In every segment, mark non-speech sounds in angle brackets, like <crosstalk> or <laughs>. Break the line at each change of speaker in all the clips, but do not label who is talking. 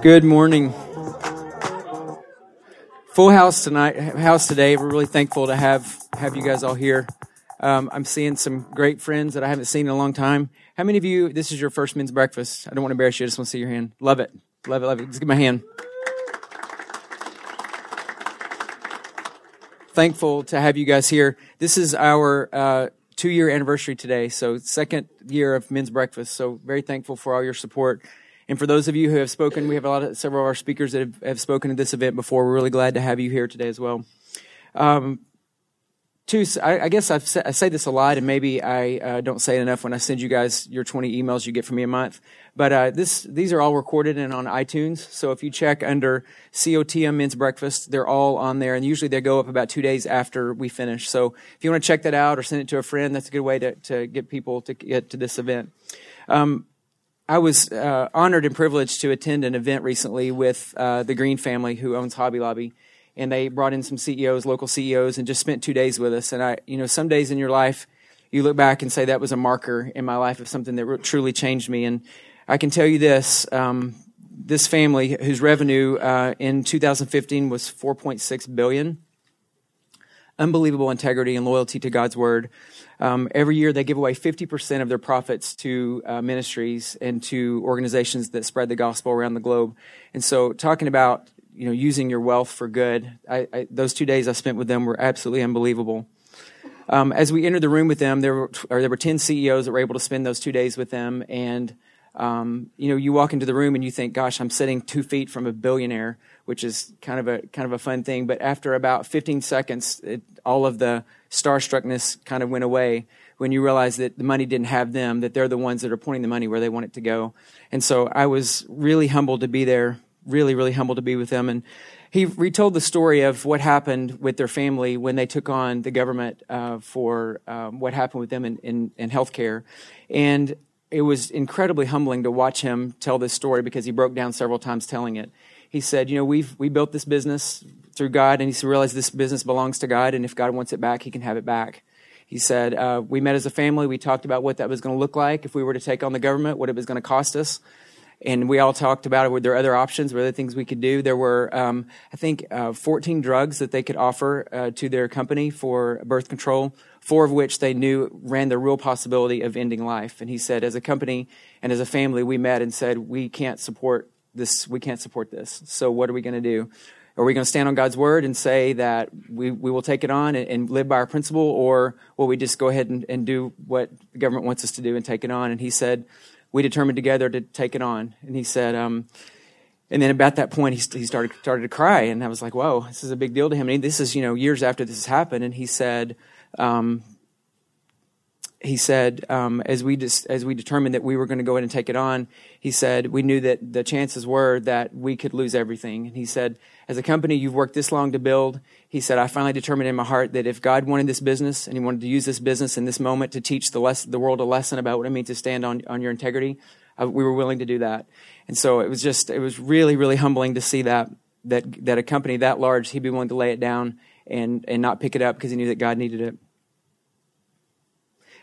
Good morning. Full house tonight, house today. We're really thankful to have have you guys all here. Um, I'm seeing some great friends that I haven't seen in a long time. How many of you? This is your first men's breakfast. I don't want to embarrass you. I just want to see your hand. Love it, love it, love it. Just give my hand. Thankful to have you guys here. This is our uh, two year anniversary today, so second year of men's breakfast. So very thankful for all your support. And for those of you who have spoken, we have a lot of several of our speakers that have, have spoken at this event before. We're really glad to have you here today as well. Um, two, I, I guess I've, I say this a lot, and maybe I uh, don't say it enough when I send you guys your 20 emails you get from me a month. But uh, this, these are all recorded and on iTunes. So if you check under COTM Men's Breakfast, they're all on there, and usually they go up about two days after we finish. So if you want to check that out or send it to a friend, that's a good way to, to get people to get to this event. Um, I was uh, honored and privileged to attend an event recently with uh, the Green family who owns Hobby Lobby. And they brought in some CEOs, local CEOs, and just spent two days with us. And I, you know, some days in your life, you look back and say that was a marker in my life of something that truly changed me. And I can tell you this um, this family, whose revenue uh, in 2015 was 4.6 billion, unbelievable integrity and loyalty to God's word. Um, every year, they give away 50% of their profits to uh, ministries and to organizations that spread the gospel around the globe. And so, talking about you know using your wealth for good, I, I, those two days I spent with them were absolutely unbelievable. Um, as we entered the room with them, there were, there were 10 CEOs that were able to spend those two days with them. And, um, you know, you walk into the room and you think, gosh, I'm sitting two feet from a billionaire, which is kind of a, kind of a fun thing. But after about 15 seconds, it, all of the starstruckness kind of went away when you realize that the money didn't have them, that they're the ones that are pointing the money where they want it to go. And so I was really humbled to be there, really, really humbled to be with them. And he retold the story of what happened with their family when they took on the government uh, for um, what happened with them in, in, in healthcare. And it was incredibly humbling to watch him tell this story because he broke down several times telling it. He said, You know, we've we built this business through God, and he realized this business belongs to God, and if God wants it back, he can have it back. He said, uh, We met as a family. We talked about what that was going to look like if we were to take on the government, what it was going to cost us. And we all talked about it. Were there other options? Were there things we could do? There were, um, I think, uh, 14 drugs that they could offer uh, to their company for birth control, four of which they knew ran the real possibility of ending life. And he said, as a company and as a family, we met and said, We can't support this. We can't support this. So what are we going to do? Are we going to stand on God's word and say that we, we will take it on and, and live by our principle, or will we just go ahead and, and do what the government wants us to do and take it on? And he said, we determined together to take it on. And he said, um, and then about that point, he, he started started to cry, and I was like, "Whoa, this is a big deal to him." And he, this is you know years after this has happened, and he said, um, he said, um, as we dis- as we determined that we were going to go in and take it on, he said we knew that the chances were that we could lose everything. And he said, as a company you've worked this long to build, he said, I finally determined in my heart that if God wanted this business and He wanted to use this business in this moment to teach the less- the world a lesson about what it means to stand on on your integrity, uh, we were willing to do that. And so it was just it was really really humbling to see that that that a company that large he'd be willing to lay it down and and not pick it up because he knew that God needed it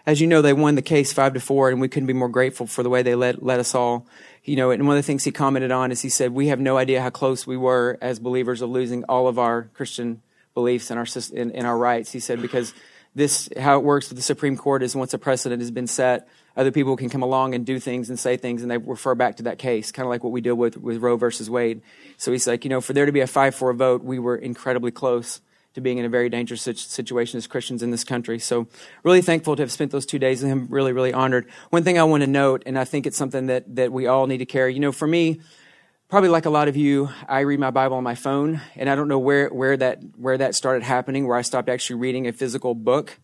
as you know, they won the case five to four, and we couldn't be more grateful for the way they led, led us all. You know, and one of the things he commented on is he said, "We have no idea how close we were as believers of losing all of our Christian beliefs and our in, in our rights." He said, "Because this, how it works with the Supreme Court is once a precedent has been set, other people can come along and do things and say things, and they refer back to that case, kind of like what we deal with with Roe versus Wade." So he's like, you know, for there to be a five-four vote, we were incredibly close to being in a very dangerous situation as Christians in this country. So, really thankful to have spent those two days with him. Really, really honored. One thing I want to note, and I think it's something that, that we all need to carry. You know, for me, probably like a lot of you, I read my Bible on my phone, and I don't know where, where, that, where that started happening, where I stopped actually reading a physical book.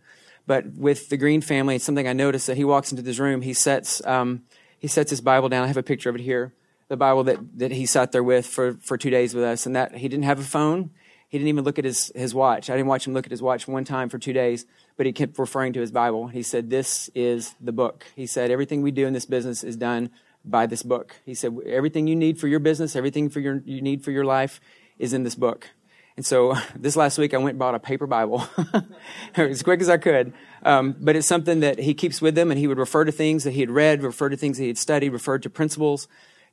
But with the Green family, it's something I noticed that he walks into this room, he sets, um, he sets his Bible down. I have a picture of it here. The Bible that, that he sat there with for, for two days with us, and that he didn't have a phone. He didn't even look at his, his watch. I didn't watch him look at his watch one time for two days, but he kept referring to his Bible. He said, This is the book. He said, Everything we do in this business is done by this book. He said, Everything you need for your business, everything for your, you need for your life is in this book. And so <laughs> this last week, I went and bought a paper Bible <laughs> as quick as I could. Um, but it's something that he keeps with him, and he would refer to things that he had read, refer to things that he had studied, refer to principles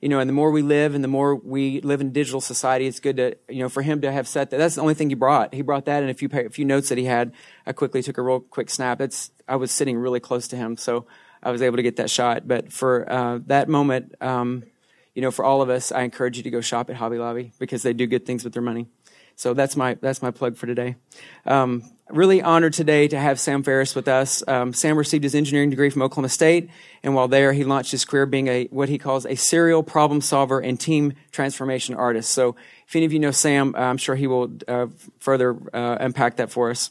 you know, and the more we live and the more we live in digital society, it's good to, you know, for him to have set that. That's the only thing he brought. He brought that and a few, a few notes that he had. I quickly took a real quick snap. It's, I was sitting really close to him, so I was able to get that shot. But for uh, that moment, um, you know, for all of us, I encourage you to go shop at Hobby Lobby because they do good things with their money. So that's my that's my plug for today. Um, really honored today to have Sam Ferris with us. Um, Sam received his engineering degree from Oklahoma State, and while there, he launched his career being a what he calls a serial problem solver and team transformation artist. So, if any of you know Sam, uh, I'm sure he will uh, further uh, unpack that for us.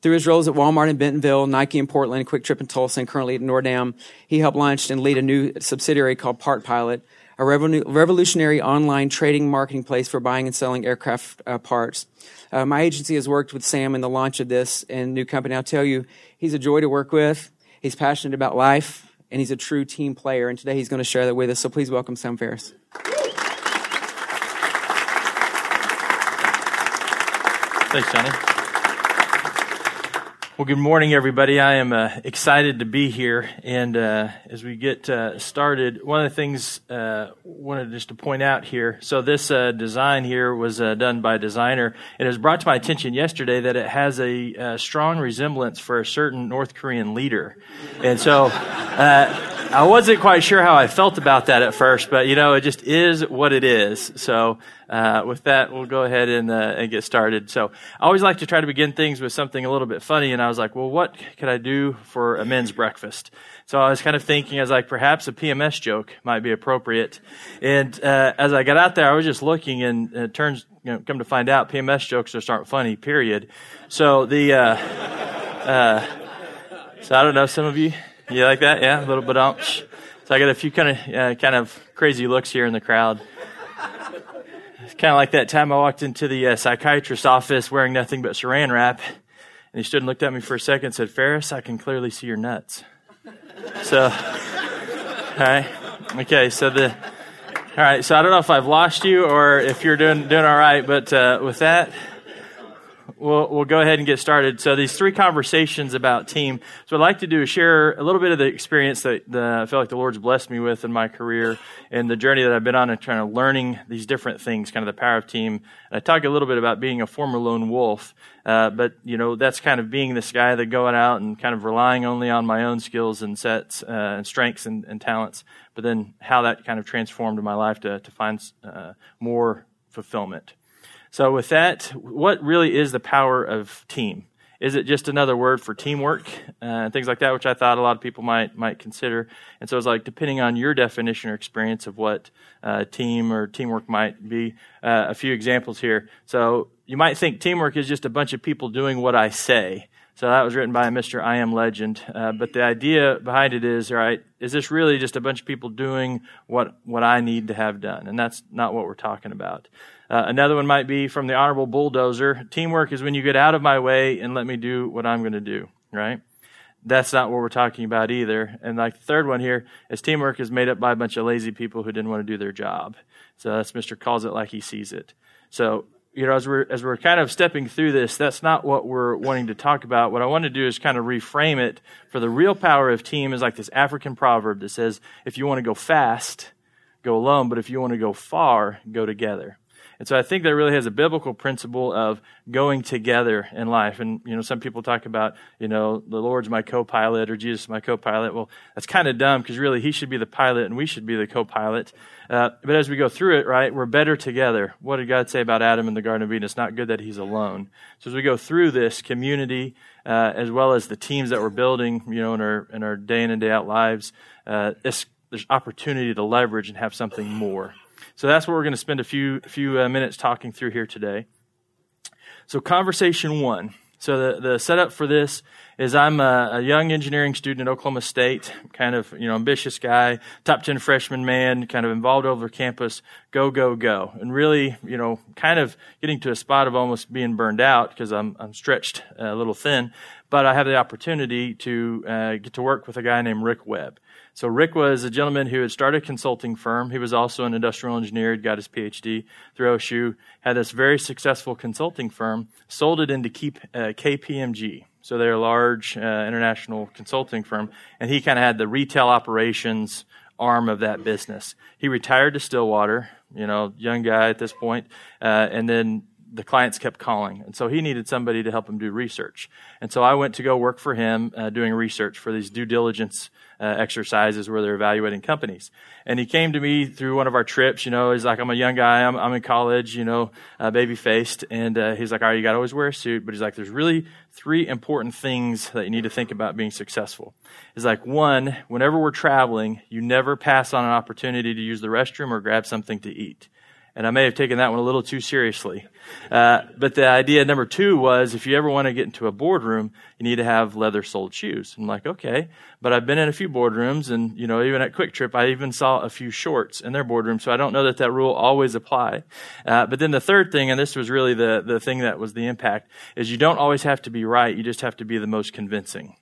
Through his roles at Walmart in Bentonville, Nike in Portland, QuikTrip in Tulsa, and currently at Nordam, he helped launch and lead a new subsidiary called Part Pilot a revolutionary online trading marketplace for buying and selling aircraft uh, parts. Uh, my agency has worked with Sam in the launch of this and new company. I'll tell you, he's a joy to work with. He's passionate about life, and he's a true team player. And today he's going to share that with us. So please welcome Sam Ferris.
Thanks, Johnny. Well, good morning, everybody. I am uh, excited to be here. And uh, as we get uh, started, one of the things I uh, wanted just to point out here so, this uh, design here was uh, done by a designer. It was brought to my attention yesterday that it has a, strong resemblance for a certain North Korean leader. And so, I wasn't quite sure how I felt about that at first, but you know, it just is what it is. So, uh, with that, we'll go ahead and, uh, and get started. So, I always like to try to begin things with something a little bit funny, and I was like, well, what could I do for a men's breakfast? So, I was kind of thinking, as like, perhaps a PMS joke might be appropriate. And uh, as I got out there, I was just looking, and it turns, you know, come to find out, PMS jokes just aren't funny. Period. So the, uh, uh, so I don't know, some of you you like that? Yeah, a little bit. So I got a few kind of uh, kind of crazy looks here in the crowd. Kind of like that time I walked into the uh, psychiatrist's office wearing nothing but saran wrap, and he stood and looked at me for a second and said, "Ferris, I can clearly see your nuts." So, <laughs> all right, okay. So the all right. So I don't know if I've lost you or if you're doing doing all right, but uh, with that we'll, we'll go ahead and get started. So these three conversations about team. So I'd like to do is share a little bit of the experience that the, I feel like the Lord's blessed me with in my career and the journey that I've been on and trying to learning these different things, kind of the power of team. And I talk a little bit about being a former lone wolf, uh, but you know that's kind of being this guy that going out and kind of relying only on my own skills and sets uh, and strengths and, and, talents. But then how that kind of transformed my life to to find uh, more fulfillment. So, with that, what really is the power of team? Is it just another word for teamwork uh, and things like that, which I thought a lot of people might might consider? And so it's like depending on your definition or experience of what uh, team or teamwork might be. Uh, a few examples here. So you might think teamwork is just a bunch of people doing what I say. So that was written by a Mr. I Am Legend. Uh, but the idea behind it is, right, is this really just a bunch of people doing what, what I need to have done? And that's not what we're talking about. Uh, another one might be from the Honorable Bulldozer. Teamwork is when you get out of my way and let me do what I'm going to do, right? That's not what we're talking about either. And like the third one here is teamwork is made up by a bunch of lazy people who didn't want to do their job. So that's Mr. calls it like he sees it. So, you know, as we're, as we're kind of stepping through this, that's not what we're wanting to talk about. What I want to do is kind of reframe it for the real power of team is like this African proverb that says, if you want to go fast, go alone, but if you want to go far, go together. And so I think that really has a biblical principle of going together in life. And, you know, some people talk about, you know, the Lord's my co pilot or Jesus my co pilot. Well, that's kind of dumb because really he should be the pilot and we should be the co pilot. Uh, but as we go through it, right, we're better together. What did God say about Adam in the Garden of Eden? It's not good that he's alone. So as we go through this community, uh, as well as the teams that we're building, you know, in our, in our day in and day out lives, uh, there's opportunity to leverage and have something more. So that's what we're going to spend a few, few uh, minutes talking through here today. So, conversation one. So, the, the setup for this is I'm a, a, young engineering student at Oklahoma State, kind of, you know, ambitious guy, top 10 freshman man, kind of involved over campus, go, go, go. And really, you know, kind of getting to a spot of almost being burned out because I'm, I'm stretched a little thin. But I have the opportunity to uh, get to work with a guy named Rick Webb. So Rick was a gentleman who had started a consulting firm. He was also an industrial engineer. He'd got his PhD through OSU. Had this very successful consulting firm. Sold it into KPMG. Uh, so they're a large uh, international consulting firm, and he kind of had the retail operations arm of that business. He retired to Stillwater, you know, young guy at this point, uh, and then the clients kept calling. And so he needed somebody to help him do research. And so I went to go work for him uh, doing research for these due diligence uh, exercises where they're evaluating companies. And he came to me through one of our trips. You know, he's like, I'm a young guy. I'm, I'm in college, you know, uh, baby faced. And uh, he's like, all right, you got to always wear a suit. But he's like, there's really three important things that you need to think about being successful. He's like, one, whenever we're traveling, you never pass on an opportunity to use the restroom or grab something to eat. And I may have taken that one a little too seriously. Uh, but the idea number two was if you ever want to get into a boardroom, you need to have leather soled shoes. I'm like, okay. But I've been in a few boardrooms and, you know, even at QuikTrip, I even saw a few shorts in their boardroom. So I don't know that that rule always apply. Uh, but then the third thing, and this was really the, the thing that was the impact, is you don't always have to be right. You just have to be the most convincing.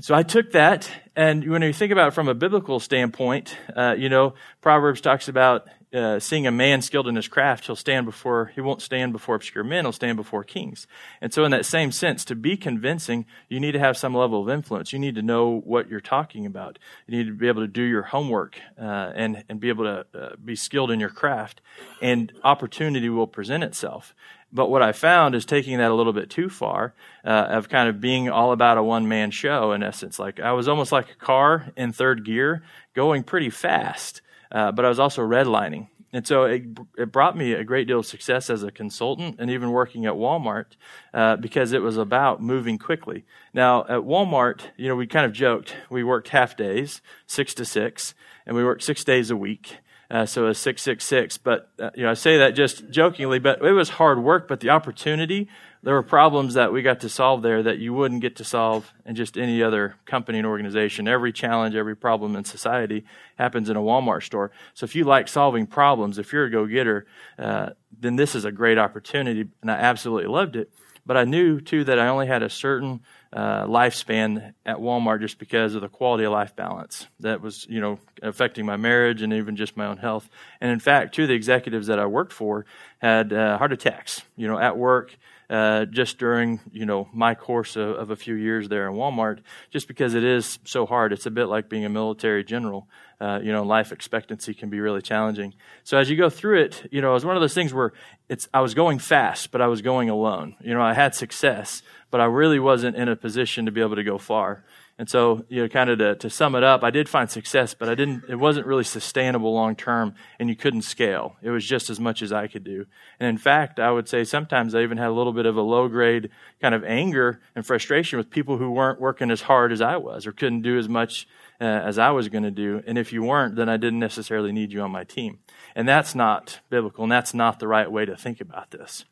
So I took that, and when you think about it from a biblical standpoint, uh, you know, Proverbs talks about uh, seeing a man skilled in his craft, he'll stand before, he won't stand before obscure men, he'll stand before kings. And so, in that same sense, to be convincing, you need to have some level of influence. You need to know what you're talking about. You need to be able to do your homework uh, and, and be able to uh, be skilled in your craft, and opportunity will present itself. But what I found is taking that a little bit too far, uh, of kind of being all about a one man show, in essence. Like I was almost like a car in third gear going pretty fast uh, but I was also redlining. And so it, it brought me a great deal of success as a consultant and even working at Walmart uh, because it was about moving quickly. Now, at Walmart, you know, we kind of joked. We worked half days, six to six, and we worked six days a week. Uh, so a 666. But, uh, you know, I say that just jokingly, but it was hard work, but the opportunity there were problems that we got to solve there that you wouldn't get to solve in just any other company and organization. Every challenge, every problem in society happens in a Walmart store. So if you like solving problems, if you're a go getter, uh, then this is a great opportunity. And I absolutely loved it. But I knew too that I only had a certain uh, lifespan at Walmart just because of the quality of life balance that was, you know, affecting my marriage and even just my own health. And in fact, two of the executives that I worked for had uh, heart attacks, you know, at work uh, just during you know my course of, of, a few years there in Walmart, just because it is so hard. It's a bit like being a military general. Uh, you know, life expectancy can be really challenging. So as you go through it, you know, it was one of those things where it's I was going fast, but I was going alone. You know, I had success, but I really wasn't in a position to be able to go far. And so, you know, kind of to, to sum it up, I did find success, but I didn't, it wasn't really sustainable long term and you couldn't scale. It was just as much as I could do. And in fact, I would say sometimes I even had a little bit of a low grade kind of anger and frustration with people who weren't working as hard as I was or couldn't do as much uh, as I was going to do. And if you weren't, then I didn't necessarily need you on my team. And that's not biblical and that's not the right way to think about this.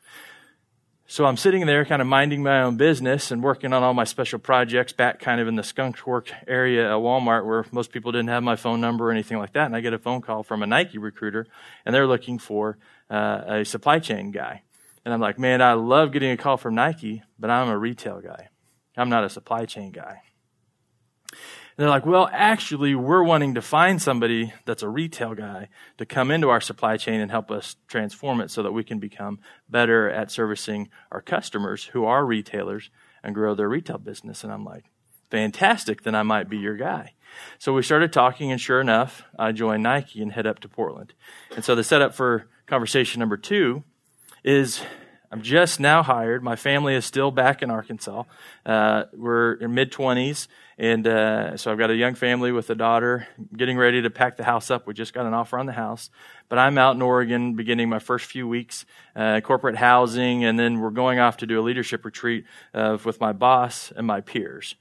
So I'm sitting there kind of minding my own business and working on all my special projects back kind of in the skunk work area at Walmart where most people didn't have my phone number or anything like that. And I get a phone call from a Nike recruiter and they're looking for uh, a supply chain guy. And I'm like, man, I love getting a call from Nike, but I'm a retail guy. I'm not a supply chain guy. They're like, well, actually, we're wanting to find somebody that's a retail guy to come into our supply chain and help us transform it so that we can become better at servicing our customers who are retailers and grow their retail business. And I'm like, fantastic, then I might be your guy. So we started talking, and sure enough, I joined Nike and head up to Portland. And so the setup for conversation number two is I'm just now hired. My family is still back in Arkansas. Uh, we're in mid 20s, and uh, so I've got a young family with a daughter getting ready to pack the house up. We just got an offer on the house. But I'm out in Oregon beginning my first few weeks, uh, corporate housing, and then we're going off to do a leadership retreat uh, with my boss and my peers.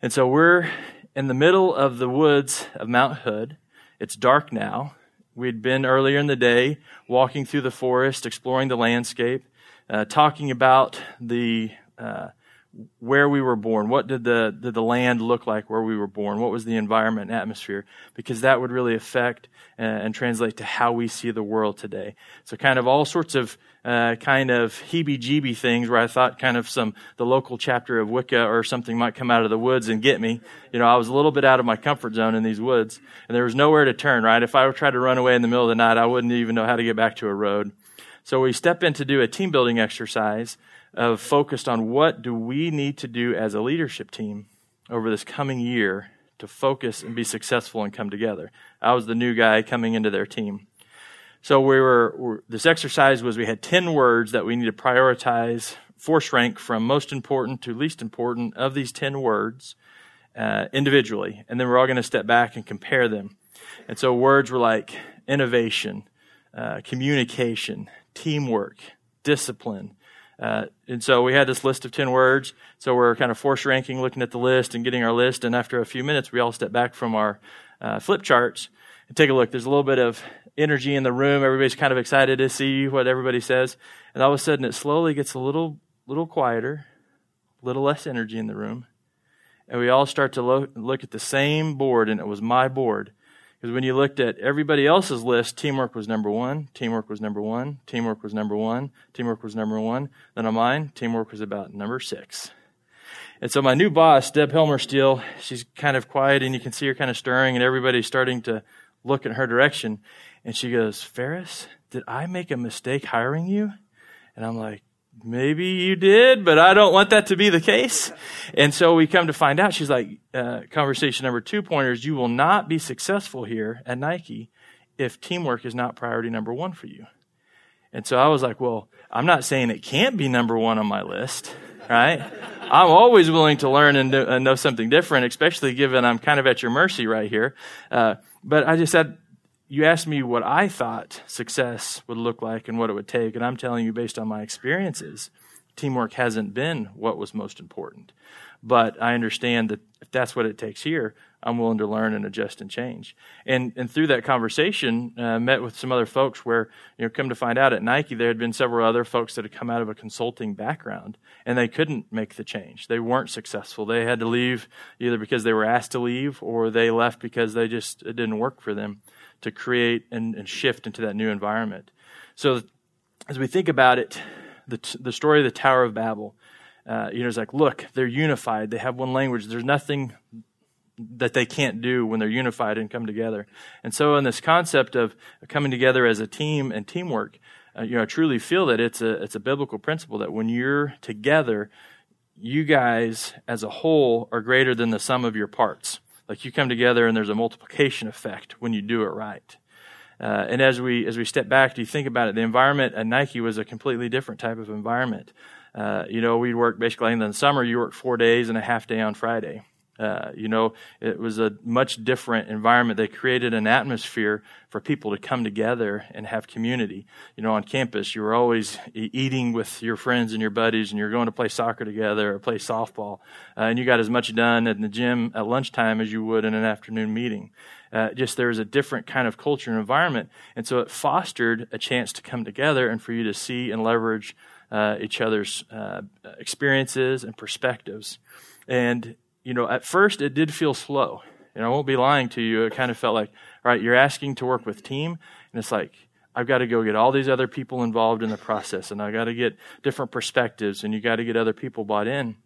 And so we're in the middle of the woods of Mount Hood. It's dark now. We'd been earlier in the day walking through the forest, exploring the landscape uh, talking about the uh, where we were born. What did the did the land look like where we were born? What was the environment and atmosphere? Because that would really affect uh, and translate to how we see the world today. So, kind of all sorts of uh, kind of heebie-jeebie things where I thought kind of some the local chapter of Wicca or something might come out of the woods and get me. You know, I was a little bit out of my comfort zone in these woods, and there was nowhere to turn. Right, if I tried to run away in the middle of the night, I wouldn't even know how to get back to a road. So we step in to do a team building exercise of focused on what do we need to do as a leadership team over this coming year to focus and be successful and come together. I was the new guy coming into their team. So we were, this exercise was we had 10 words that we need to prioritize, force rank from most important to least important of these 10 words uh, individually. And then we're all going to step back and compare them. And so words were like innovation, uh, communication, teamwork, discipline, uh, and so we had this list of 10 words. So we're kind of force ranking, looking at the list and getting our list. And after a few minutes, we all step back from our uh, flip charts and take a look. There's a little bit of energy in the room. Everybody's kind of excited to see what everybody says. And all of a sudden, it slowly gets a little, little quieter, a little less energy in the room. And we all start to lo- look at the same board, and it was my board. Because when you looked at everybody else's list, teamwork was number one, teamwork was number one, teamwork was number one, teamwork was number one. Then on mine, teamwork was about number six. And so my new boss, Deb Helmer she's kind of quiet and you can see her kind of stirring and everybody's starting to look in her direction. And she goes, Ferris, did I make a mistake hiring you? And I'm like, maybe you did, but I don't want that to be the case. And so we come to find out, she's like, uh, conversation number two pointers, you will not be successful here at Nike if teamwork is not priority number one for you. And so I was like, well, I'm not saying it can't be number one on my list, right? <laughs> I'm always willing to learn and, know something different, especially given I'm kind of at your mercy right here. Uh, but I just said, you asked me what I thought success would look like and what it would take, and I'm telling you based on my experiences, teamwork hasn't been what was most important. But I understand that if that's what it takes here, I'm willing to learn and adjust and change. And and through that conversation, uh, met with some other folks where you know come to find out at Nike there had been several other folks that had come out of a consulting background and they couldn't make the change. They weren't successful. They had to leave either because they were asked to leave or they left because they just it didn't work for them to create and, and shift into that new environment. So, as we think about it, the, the story of the Tower of Babel, uh, you know, it's like, look, they're unified. They have one language. There's nothing that they can't do when they're unified and come together. And so, in this concept of coming together as a team and teamwork, uh, you know, I truly feel that it's a it's a biblical principle that when you're together, you guys as a whole are greater than the sum of your parts. Like you come together and there's a multiplication effect when you do it right. Uh, and as we as we step back, do you think about it? The environment at Nike was a completely different type of environment. Uh, you know, we'd work basically in the summer. You work four days and a half day on Friday. Uh, you know, it was a much different environment. They created an atmosphere for people to come together and have community. You know, on campus, you were always eating with your friends and your buddies, and you're going to play soccer together or play softball. Uh, and you got as much done in the gym at lunchtime as you would in an afternoon meeting. Uh, just there was a different kind of culture and environment. And so it fostered a chance to come together and for you to see and leverage uh, each other's uh, experiences and perspectives. And you know, at first it did feel slow. And I won't be lying to you. It kind of felt like, all right, you're asking to work with team, and it's like, I've got to go get all these other people involved in the process, and I've got to get different perspectives, and you got to get other people bought in.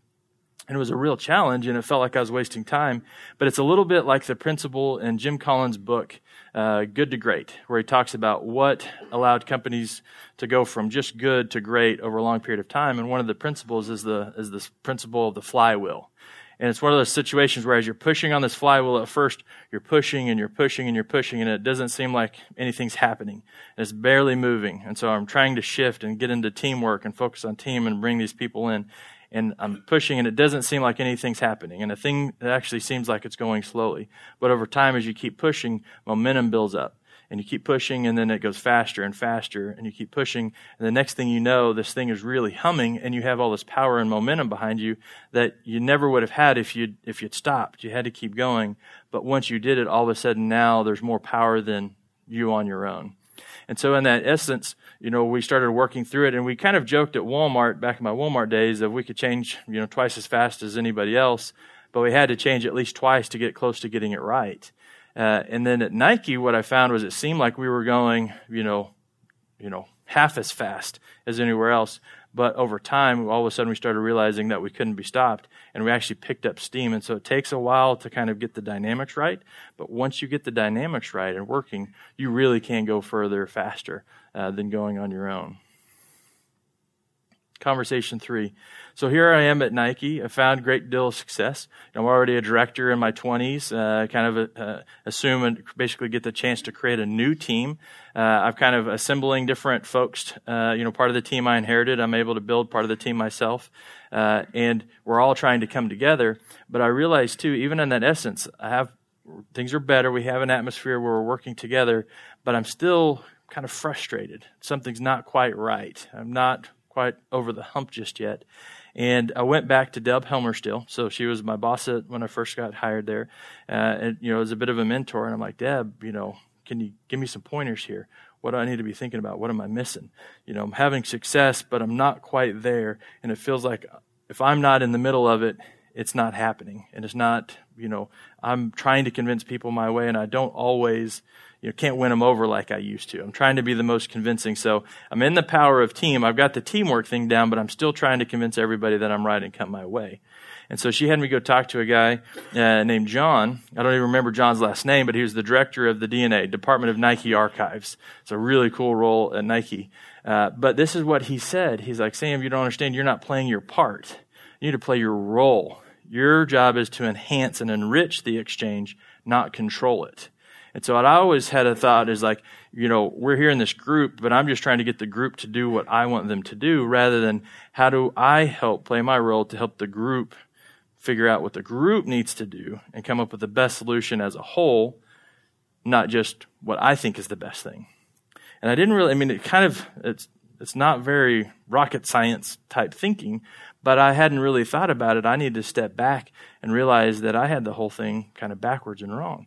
And it was a real challenge, and it felt like I was wasting time. But it's a little bit like the principle in Jim Collins' book, uh, Good to Great, where he talks about what allowed companies to go from just good to great over a long period of time. And one of the principles is the is this principle of the flywheel. And it's one of those situations where as you're pushing on this flywheel at first, you're pushing and you're pushing and you're pushing and it doesn't seem like anything's happening. It's barely moving. And so I'm trying to shift and get into teamwork and focus on team and bring these people in. And I'm pushing and it doesn't seem like anything's happening. And the thing actually seems like it's going slowly. But over time, as you keep pushing, momentum builds up and you keep pushing and then it goes faster and faster and you keep pushing and the next thing you know this thing is really humming and you have all this power and momentum behind you that you never would have had if you if you'd stopped. You had to keep going. But once you did it all of a sudden now there's more power than you on your own. And so in that essence you know we started working through it and we kind of joked at walmart back in my walmart days that we could change you know twice as fast as anybody else but we had to change at least twice to get close to getting it right uh, and then at Nike, what I found was it seemed like we were going, you know, you know, half as fast as anywhere else. But over time, all of a sudden, we started realizing that we couldn't be stopped, and we actually picked up steam. And so it takes a while to kind of get the dynamics right. But once you get the dynamics right and working, you really can go further faster uh, than going on your own. Conversation three. So here I am at Nike. I found great deal of success. I'm already a director in my 20s. Uh, kind of a, uh, assume and basically get the chance to create a new team. Uh, I'm kind of assembling different folks. Uh, you know, part of the team I inherited, I'm able to build part of the team myself. Uh, and we're all trying to come together. But I realize too, even in that essence, I have things are better. We have an atmosphere where we're working together, but I'm still kind of frustrated. Something's not quite right. I'm not quite over the hump just yet. And I went back to Deb Helmer still. So she was my boss at, when I first got hired there. Uh, and, you know, was a bit of a mentor. And I'm like, Deb, you know, can you give me some pointers here? What do I need to be thinking about? What am I missing? You know, I'm having success, but I'm not quite there. And it feels like if I'm not in the middle of it, it's not happening. And it's not, you know, I'm trying to convince people my way and I don't always you know, can't win them over like I used to. I'm trying to be the most convincing. So I'm in the power of team. I've got the teamwork thing down, but I'm still trying to convince everybody that I'm right and come my way. And so she had me go talk to a guy uh, named John. I don't even remember John's last name, but he was the director of the DNA, Department of Nike Archives. It's a really cool role at Nike. Uh, but this is what he said. He's like, Sam, you don't understand. You're not playing your part. You need to play your role. Your job is to enhance and enrich the exchange, not control it. And so what I always had a thought is like, you know, we're here in this group, but I'm just trying to get the group to do what I want them to do rather than how do I help play my role to help the group figure out what the group needs to do and come up with the best solution as a whole, not just what I think is the best thing. And I didn't really, I mean, it kind of, it's, it's not very rocket science type thinking, but I hadn't really thought about it. I needed to step back and realize that I had the whole thing kind of backwards and wrong.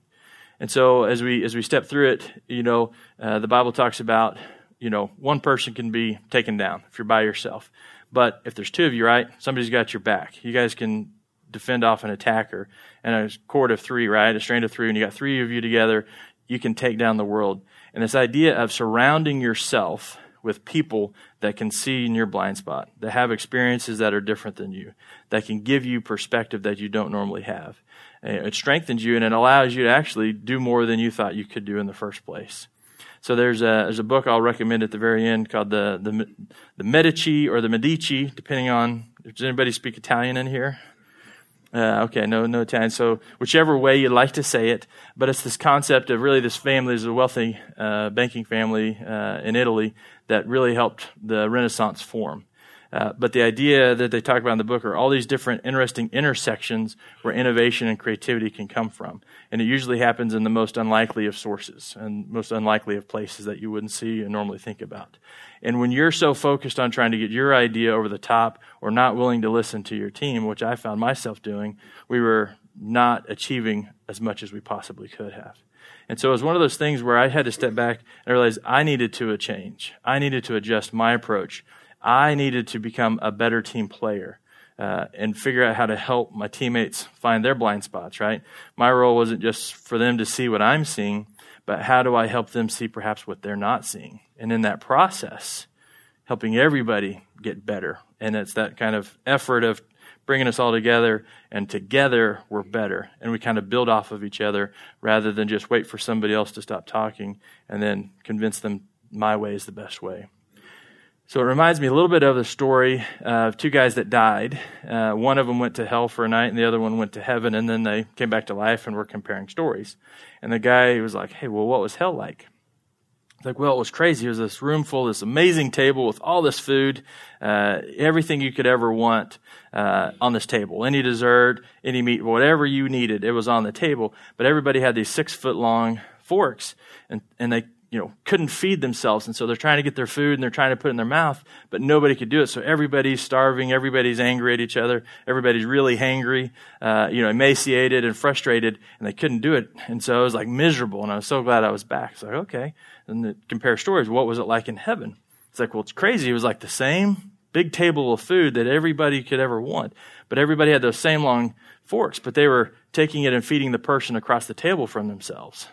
And so as we as we step through it, you know, uh, the Bible talks about, you know, one person can be taken down if you're by yourself. But if there's two of you, right, somebody's got your back. You guys can defend off an attacker. And a court of three, right, a strand of three, and you got three of you together, you can take down the world. And this idea of surrounding yourself with people that can see in your blind spot, that have experiences that are different than you, that can give you perspective that you don't normally have. It strengthens you and it allows you to actually do more than you thought you could do in the first place. So there's a there's a book I'll recommend at the very end called the the the Medici or the Medici, depending on does anybody speak Italian in here? Uh, okay, no, no Italian. So whichever way you like to say it, but it's this concept of really this family is a wealthy uh, banking family uh, in Italy that really helped the Renaissance form. Uh, but the idea that they talk about in the book are all these different interesting intersections where innovation and creativity can come from. And it usually happens in the most unlikely of sources and most unlikely of places that you wouldn't see and normally think about. And when you're so focused on trying to get your idea over the top or not willing to listen to your team, which I found myself doing, we were not achieving as much as we possibly could have. And so it was one of those things where I had to step back and realize I needed to a change. I needed to adjust my approach I needed to become a better team player. Uh, and figure out how to help my teammates find their blind spots, right? My role wasn't just for them to see what I'm seeing, but how do I help them see perhaps what they're not seeing? And in that process, helping everybody get better. And it's that kind of effort of bringing us all together, and together we're better. And we kind of build off of each other rather than just wait for somebody else to stop talking and then convince them my way is the best way. So it reminds me a little bit of the story of two guys that died. Uh, one of them went to hell for a night, and the other one went to heaven, and then they came back to life and were comparing stories. And the guy was like, Hey, well, what was hell like? It's like, well, it was crazy. It was this room full, this amazing table with all this food, uh, everything you could ever want uh, on this table. Any dessert, any meat, whatever you needed, it was on the table. But everybody had these six foot long forks, and, and they you know, couldn't feed themselves. And so they're trying to get their food and they're trying to put it in their mouth, but nobody could do it. So everybody's starving. Everybody's angry at each other. Everybody's really hangry, uh, you know, emaciated and frustrated and they couldn't do it. And so it was like miserable. And I was so glad I was back. It's like, okay. And compare stories. What was it like in heaven? It's like, well, it's crazy. It was like the same big table of food that everybody could ever want. But everybody had those same long forks, but they were taking it and feeding the person across the table from themselves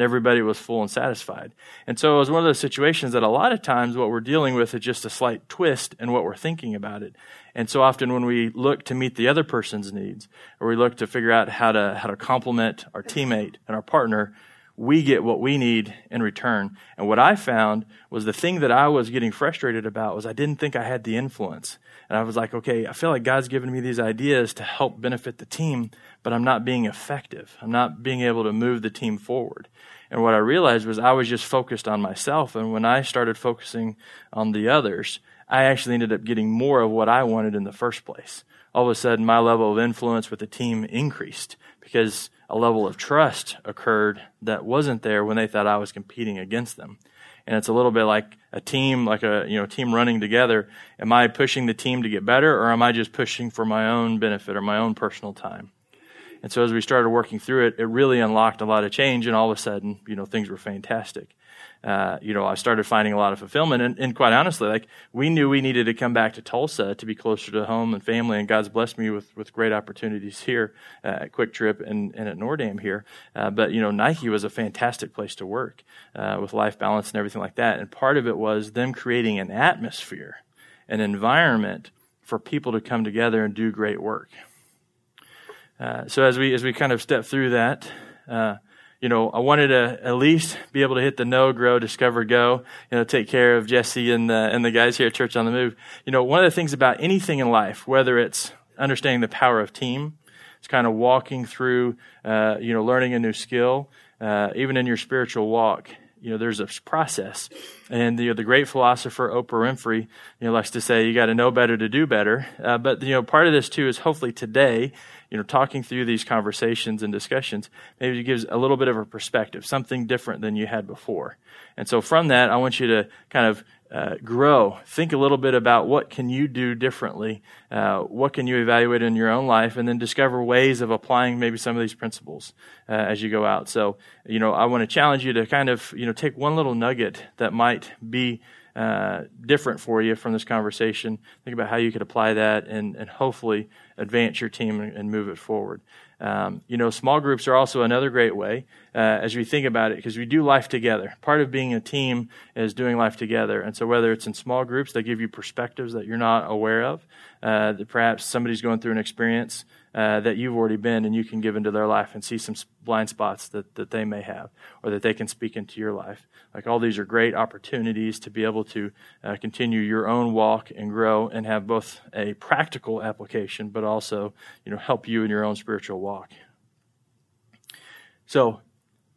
and everybody was full and satisfied. And so it was one of those situations that a lot of times what we're dealing with is just a slight twist in what we're thinking about it. And so often when we look to meet the other person's needs, or we look to figure out how to how to complement our teammate and our partner, we get what we need in return. And what I found was the thing that I was getting frustrated about was I didn't think I had the influence. And I was like, okay, I feel like God's given me these ideas to help benefit the team, but I'm not being effective. I'm not being able to move the team forward. And what I realized was I was just focused on myself. And when I started focusing on the others, I actually ended up getting more of what I wanted in the first place. All of a sudden, my level of influence with the team increased because a level of trust occurred that wasn't there when they thought I was competing against them. And it's a little bit like a team, like a you know team running together. Am I pushing the team to get better, or am I just pushing for my own benefit or my own personal time? And so as we started working through it, it really unlocked a lot of change, and all of a sudden, you know, things were fantastic. Uh, you know, I started finding a lot of fulfillment, and, and, quite honestly, like we knew we needed to come back to Tulsa to be closer to home and family, and God's blessed me with with great opportunities here uh, at QuikTrip and, and at Nordam here. Uh, but you know, Nike was a fantastic place to work uh, with life balance and everything like that, and part of it was them creating an atmosphere, an environment for people to come together and do great work. Uh, so as we as we kind of step through that, uh, you know, I wanted to at least be able to hit the know, grow, discover, go. You know, take care of Jesse and the and the guys here at Church on the Move. You know, one of the things about anything in life, whether it's understanding the power of team, it's kind of walking through, uh, you know, learning a new skill, uh, even in your spiritual walk. You know, there's a process, and the, the great philosopher Oprah Winfrey, you know, likes to say you got to know better to do better. Uh, but you know, part of this too is hopefully today you know, talking through these conversations and discussions, maybe it gives a little bit of a perspective, something different than you had before. And so from that, I want you to kind of uh, grow. Think a little bit about what can you do differently, uh, what can you evaluate in your own life, and then discover ways of applying maybe some of these principles uh, as you go out. So, you know, I want to challenge you to kind of, you know, take one little nugget that might be uh, different for you from this conversation. Think about how you could apply that and, and hopefully advance your team and, and move it forward. Um, you know, small groups are also another great way uh, as we think about it because we do life together. Part of being a team is doing life together. And so, whether it's in small groups that give you perspectives that you're not aware of, uh, that perhaps somebody's going through an experience uh, that you've already been and you can give into their life and see some blind spots that, that they may have or that they can speak into your life. Like all these are great opportunities to be able to uh, continue your own walk and grow and have both a practical application, but also, you know, help you in your own spiritual walk. So,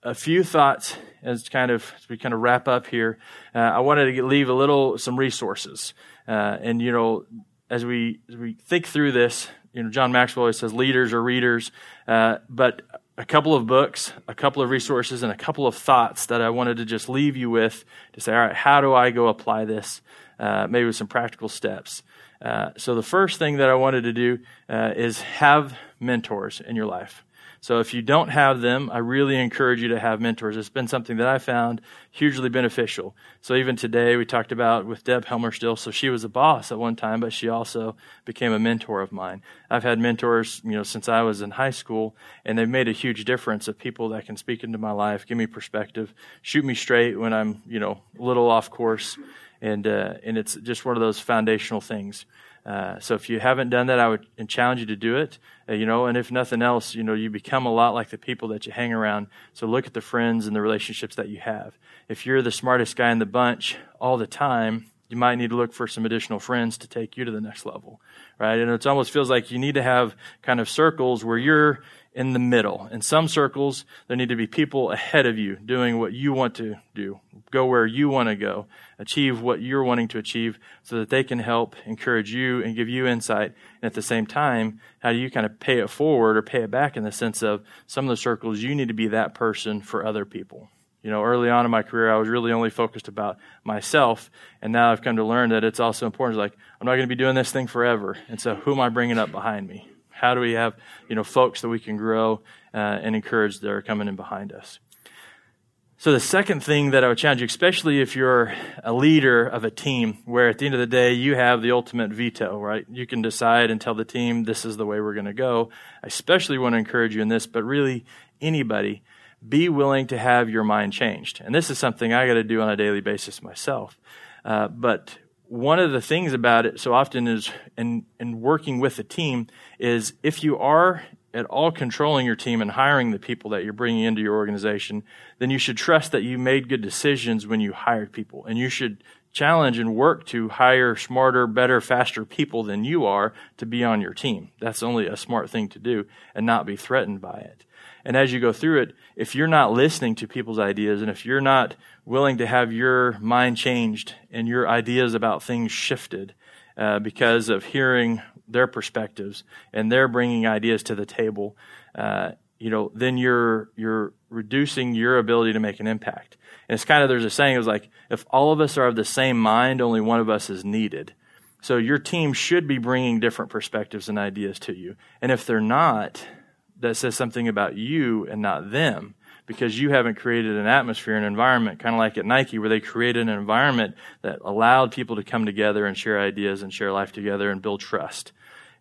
a few thoughts as kind of as we kind of wrap up here. Uh, I wanted to leave a little some resources, uh, and you know, as we as we think through this, you know, John Maxwell always says leaders are readers, uh, but a couple of books, a couple of resources, and a couple of thoughts that I wanted to just leave you with to say, all right, how do I go apply this? Uh, maybe with some practical steps. Uh, so the first thing that I wanted to do uh, is have mentors in your life. So if you don't have them, I really encourage you to have mentors. It's been something that I found hugely beneficial. So even today, we talked about with Deb Helmer still. So she was a boss at one time, but she also became a mentor of mine. I've had mentors, you know, since I was in high school, and they've made a huge difference of people that can speak into my life, give me perspective, shoot me straight when I'm, you know, a little off course, and uh, and it's just one of those foundational things. Uh, so if you haven't done that, I would challenge you to do it. Uh, you know, and if nothing else, you know, you become a lot like the people that you hang around. So look at the friends and the relationships that you have. If you're the smartest guy in the bunch all the time, you might need to look for some additional friends to take you to the next level, right? And it almost feels like you need to have kind of circles where you're in the middle. In some circles, there need to be people ahead of you doing what you want to do, go where you want to go, achieve what you're wanting to achieve so that they can help encourage you and give you insight. And at the same time, how do you kind of pay it forward or pay it back in the sense of some of the circles you need to be that person for other people. You know, early on in my career, I was really only focused about myself. And now I've come to learn that it's also important. Like, I'm not going to be doing this thing forever. And so who am I bringing up behind me? How do we have, you know, folks that we can grow uh, and encourage that are coming in behind us? So the second thing that I would challenge you, especially if you're a leader of a team, where at the end of the day you have the ultimate veto, right? You can decide and tell the team this is the way we're going to go. I especially want to encourage you in this, but really anybody, be willing to have your mind changed. And this is something I got to do on a daily basis myself. Uh, but one of the things about it so often is in, in working with a team is if you are at all controlling your team and hiring the people that you're bringing into your organization, then you should trust that you made good decisions when you hired people. And you should challenge and work to hire smarter, better, faster people than you are to be on your team. That's only a smart thing to do and not be threatened by it. And as you go through it, if you're not listening to people's ideas and if you're not willing to have your mind changed and your ideas about things shifted uh, because of hearing their perspectives and they're bringing ideas to the table, uh, you know, then you're you're reducing your ability to make an impact. And it's kind of there's a saying it was like if all of us are of the same mind, only one of us is needed. So your team should be bringing different perspectives and ideas to you. And if they're not, that says something about you and not them because you haven't created an atmosphere, an environment, kind of like at Nike, where they created an environment that allowed people to come together and share ideas and share life together and build trust.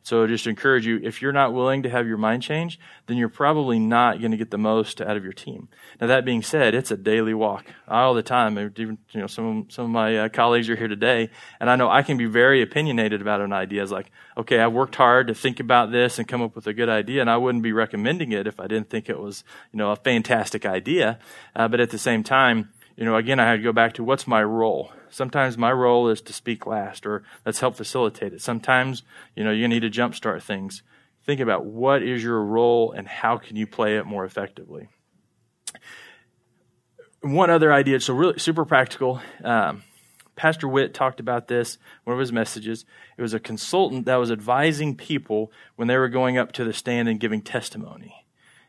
So I just encourage you, if you're not willing to have your mind change, then you're probably not going to get the most out of your team. Now that being said, it's a daily walk all the time. Even, you know, some, some of my uh, colleagues are here today, and I know I can be very opinionated about an idea. It's like, okay, I worked hard to think about this and come up with a good idea, and I wouldn't be recommending it if I didn't think it was, you know, a fantastic idea. Uh, but at the same time, you know, again, I had to go back to what's my role Sometimes my role is to speak last, or let's help facilitate it. Sometimes, you know, you need to jumpstart things. Think about what is your role and how can you play it more effectively. One other idea, so really super practical. Um, Pastor Witt talked about this one of his messages. It was a consultant that was advising people when they were going up to the stand and giving testimony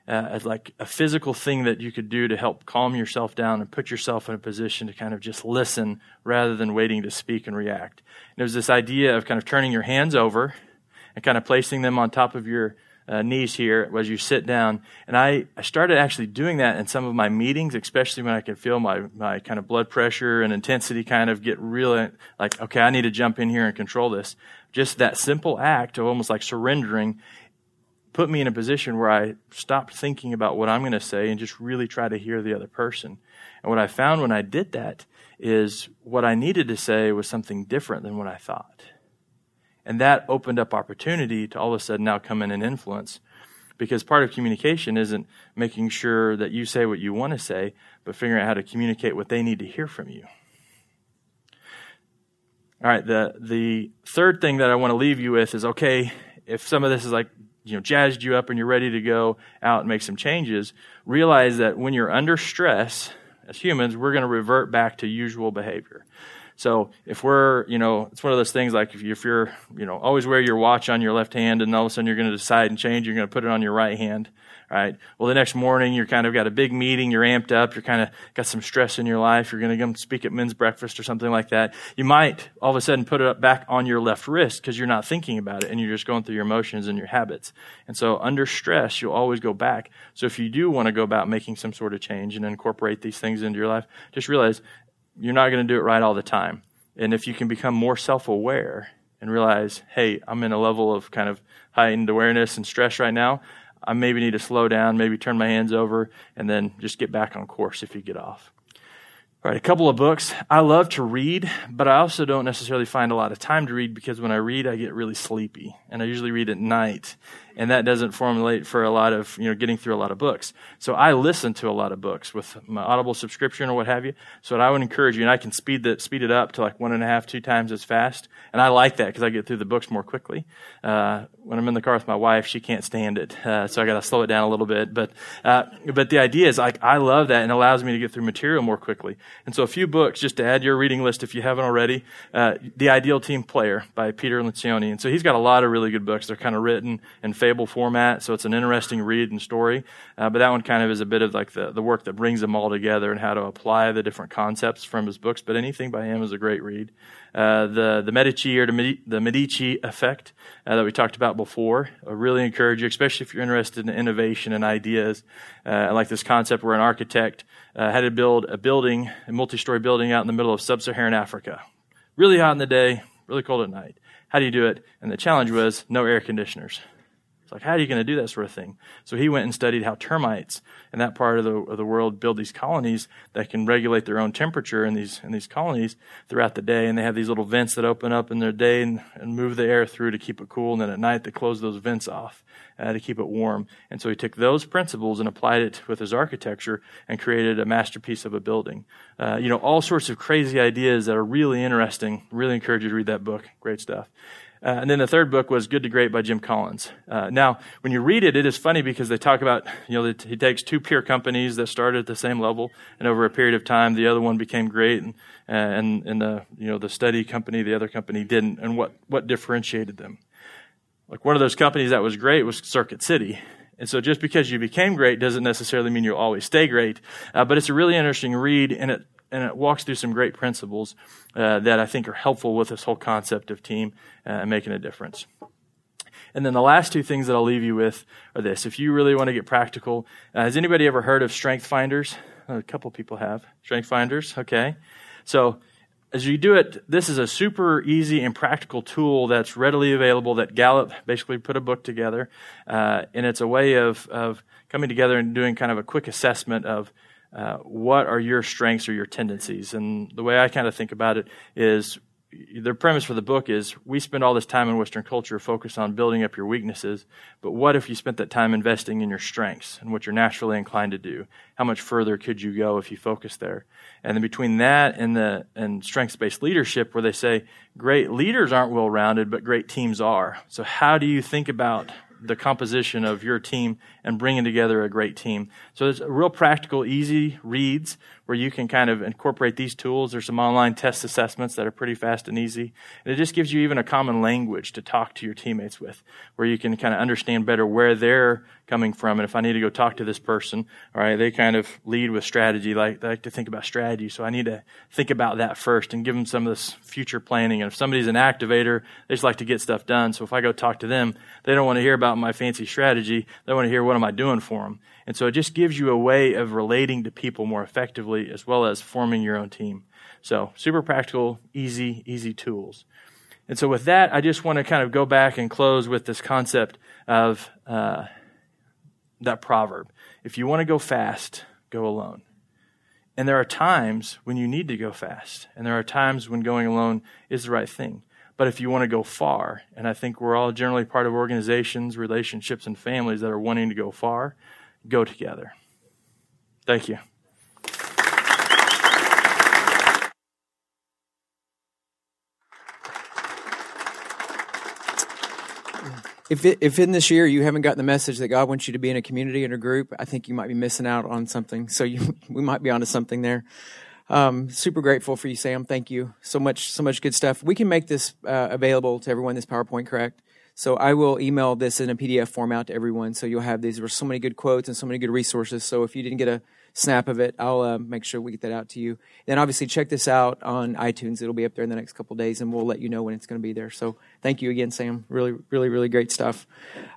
uh, as like a physical thing that you could do to help calm yourself down and put yourself in a position to kind of just listen rather than waiting to speak and react. And it was this idea of kind of turning your hands over and kind of placing them on top of your uh, knees here as you sit down. And I, I started actually doing that in some of my meetings, especially when I could feel my, my kind of blood pressure and intensity kind of get really like, okay, I need to jump in here and control this. Just that simple act of almost like surrendering put me in a position where I stopped thinking about what I'm going to say and just really try to hear the other person. And what I found when I did that is what I needed to say was something different than what I thought. And that opened up opportunity to all of a sudden now come in and influence. Because part of communication isn't making sure that you say what you want to say, but figuring out how to communicate what they need to hear from you. All right, the, the third thing that I want to leave you with is okay, if some of this is like you know jazzed you up and you're ready to go out and make some changes realize that when you're under stress as humans we're going to revert back to usual behavior. So if we're you know it's one of those things like if, you, if you're you know always wear your watch on your left hand and all of a sudden you're going to decide and change you're going to put it on your right hand right? Well, the next morning you're kind of got a big meeting, you're amped up, you're kind of got some stress in your life, you're going to come speak at men's breakfast or something like that. You might all of a sudden put it up back on your left wrist because you're not thinking about it and you're just going through your emotions and your habits. And so under stress, you'll always go back. So if you do want to go about making some sort of change and incorporate these things into your life, just realize you're not going to do it right all the time. And if you can become more self aware and realize, hey, I'm in a level of kind of heightened awareness and stress right now, I maybe need to slow down, maybe turn my hands over, and then just get back on course if you get off. All right, a couple of books. I love to read, but I also don't necessarily find a lot of time to read because when I read, I get really sleepy. And I usually read at night and that doesn't formulate for a lot of you know getting through a lot of books. So I listen to a lot of books with my Audible subscription or what have you. So I would encourage you, and I can speed that speed it up to like one and a half, two times as fast, and I like that because I get through the books more quickly. Uh, when I'm in the car with my wife, she can't stand it, uh, so I got to slow it down a little bit. But uh, but the idea is like I love that and allows me to get through material more quickly. And so a few books just to add to your reading list if you haven't already. Uh, the Ideal Team Player by Peter Lencioni, and so he's got a lot of really good books. They're kind of written in fable format, so it's an interesting read and story. Uh, but that one kind of is a bit of like the, the work that brings them all together and how to apply the different concepts from his books. But anything by him is a great read. Uh, the the Medici or the Medici effect uh, that we talked about before. I really encourage you, especially if you're interested in innovation and ideas. Uh, I like this concept where an architect uh, had to build a building, a multi-story building out in the middle of sub-Saharan Africa. Really hot in the day, really cold at night. How do you do it? And the challenge was no air conditioners Like, how are you going to do that sort of thing? So he went and studied how termites in that part of the, of the world build these colonies that can regulate their own temperature in these, in these colonies throughout the day. And they have these little vents that open up in their day and, and move the air through to keep it cool. And then at night they close those vents off uh, to keep it warm. And so he took those principles and applied it with his architecture and created a masterpiece of a building. Uh, you know, all sorts of crazy ideas that are really interesting. Really encourage you to read that book. Great stuff. Uh, and then the third book was Good to Great by Jim Collins. Uh, now, when you read it, it is funny because they talk about, you know, he takes two peer companies that started at the same level, and over a period of time, the other one became great, and, uh, and, and the, you know, the study company, the other company didn't, and what, what differentiated them. Like one of those companies that was great was Circuit City. And so just because you became great doesn't necessarily mean you'll always stay great. Uh, but it's a really interesting read, and it and it walks through some great principles uh, that I think are helpful with this whole concept of team uh, and making a difference. And then the last two things that I'll leave you with are this. If you really want to get practical, uh, has anybody ever heard of Strength Finders? A couple people have. Strength Finders, okay. So as you do it, this is a super easy and practical tool that's readily available that Gallup basically put a book together. Uh, and it's a way of, of coming together and doing kind of a quick assessment of uh, what are your strengths or your tendencies. And the way I kind of think about it is the premise for the book is we spend all this time in Western culture focused on building up your weaknesses, but what if you spent that time investing in your strengths and what you're naturally inclined to do? How much further could you go if you focus there? And then between that and the and strengths based leadership, where they say great leaders aren't well rounded, but great teams are. So how do you think about the composition of your team and bringing together a great team. So there's real practical, easy reads where you can kind of incorporate these tools. There's some online test assessments that are pretty fast and easy. And it just gives you even a common language to talk to your teammates with, where you can kind of understand better where they're coming from. And if I need to go talk to this person, all right, they kind of lead with strategy, like they like to think about strategy. So I need to think about that first and give them some of this future planning. And if somebody's an activator, they just like to get stuff done. So if I go talk to them, they don't want to hear about my fancy strategy. They want to hear what am I doing for them. And so it just gives you a way of relating to people more effectively as well as forming your own team. So super practical, easy, easy tools. And so with that, I just want to kind of go back and close with this concept of uh, that proverb. If you want to go fast, go alone. And there are times when you need to go fast, and there are times when going alone is the right thing. But if you want to go far, and I think we're all generally part of organizations, relationships, and families that are wanting to go far, go together. Thank you.
If, it, if in this year you haven't gotten the message that God wants you to be in a community and a group, I think you might be missing out on something. So you, <laughs> we might be onto something there. Um, super grateful for you, Sam. Thank you so much, so much good stuff. We can make this uh, available to everyone. This PowerPoint, correct? So I will email this in a PDF format to everyone. So you'll have these. There were so many good quotes and so many good resources. So if you didn't get a snap of it, I'll uh, make sure we get that out to you. Then obviously check this out on iTunes. It'll be up there in the next couple days, and we'll let you know when it's going to be there. So thank you again, Sam. Really, really, really great stuff.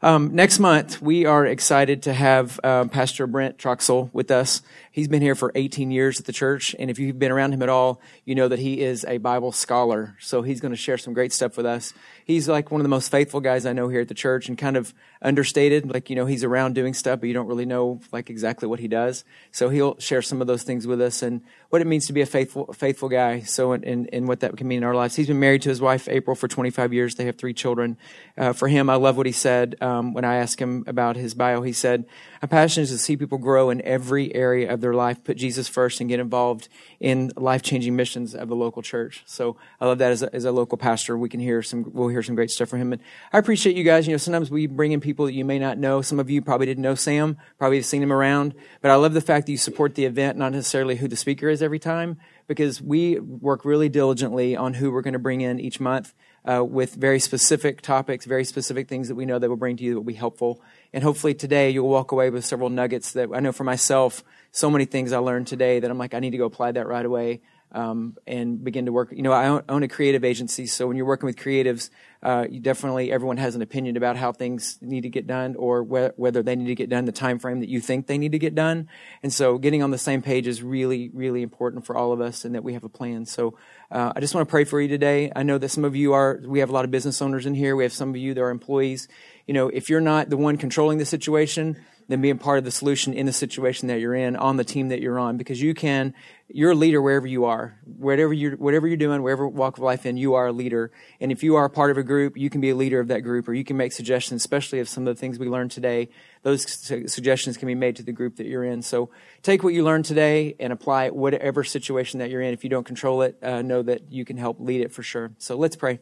Um, next month, we are excited to have uh, Pastor Brent Troxel with us. He's been here for 18 years at the church, and if you've been around him at all, you know that he is a Bible scholar. So he's going to share some great stuff with us. He's like one of the most faithful guys I know here at the church, and kind of understated. Like you know, he's around doing stuff, but you don't really know like exactly what he does. So he'll share some of those things with us and what it means to be a faithful, faithful guy. So, and, and what that can mean in our lives. He's been married to his wife April for 25 years. They have three children. Uh, for him, I love what he said um, when I asked him about his bio. He said, "My passion is to see people grow in every area of their life, put Jesus first, and get involved in life changing missions of the local church." So, I love that as a, as a local pastor. We can hear some, we'll hear some great stuff from him. And I appreciate you guys. You know, sometimes we bring in people that you may not know. Some of you probably didn't know Sam, probably have seen him around, but I love the fact that you support the event, not necessarily who the speaker is every time, because we work really diligently on who we're going to bring in each month uh, with very specific topics, very specific things that we know that will bring to you that will be helpful. And hopefully today you'll walk away with several nuggets that I know for myself, so many things I learned today that I'm like, I need to go apply that right away. Um, and begin to work. You know, I own, a creative agency, so when you're working with creatives, uh, you definitely everyone has an opinion about how things need to get done or wh- whether they need to get done the time frame that you think they need to get done. And so, getting on the same page is really, really important for all of us, and that we have a plan. So, uh, I just want to pray for you today. I know that some of you are. We have a lot of business owners in here. We have some of you that are employees. You know, if you're not the one controlling the situation than being part of the solution in the situation that you're in on the team that you're on because you can you're a leader wherever you are. Whatever you're whatever you're doing wherever walk of life in you are a leader. And if you are a part of a group you can be a leader of that group or you can make suggestions especially of some of the things we learned today. Those su- suggestions can be made to the group that you're in. So take what you learned today and apply it whatever situation that you're in. If you don't control it uh, know that you can help lead it for sure. So let's pray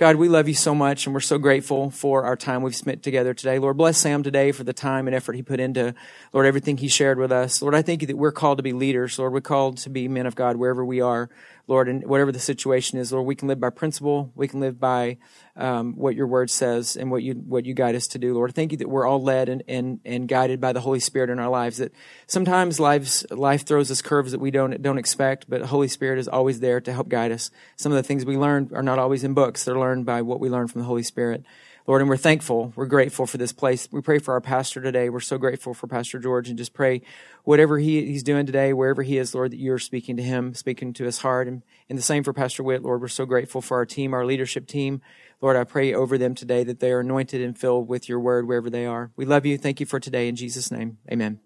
God, we love you so much, and we're so grateful for our time we've spent together today. Lord, bless Sam today for the time and effort he put into, Lord, everything he shared with us. Lord, I thank you that we're called to be leaders. Lord, we're called to be men of God wherever we are. Lord, and whatever the situation is, Lord, we can live by principle. We can live by um, what your word says and what you what you guide us to do, Lord. Thank you that we're all led and, and, and guided by the Holy Spirit in our lives. That sometimes lives life throws us curves that we don't don't expect, but the Holy Spirit is always there to help guide us. Some of the things we learn are not always in books; they're learned by what we learn from the Holy Spirit. Lord, and we're thankful. We're grateful for this place. We pray for our pastor today. We're so grateful for Pastor George and just pray whatever he, he's doing today, wherever he is, Lord, that you're speaking to him, speaking to his heart. And, and the same for Pastor Witt, Lord. We're so grateful for our team, our leadership team. Lord, I pray over them today that they are anointed and filled with your word wherever they are. We love you. Thank you for today. In Jesus' name, amen.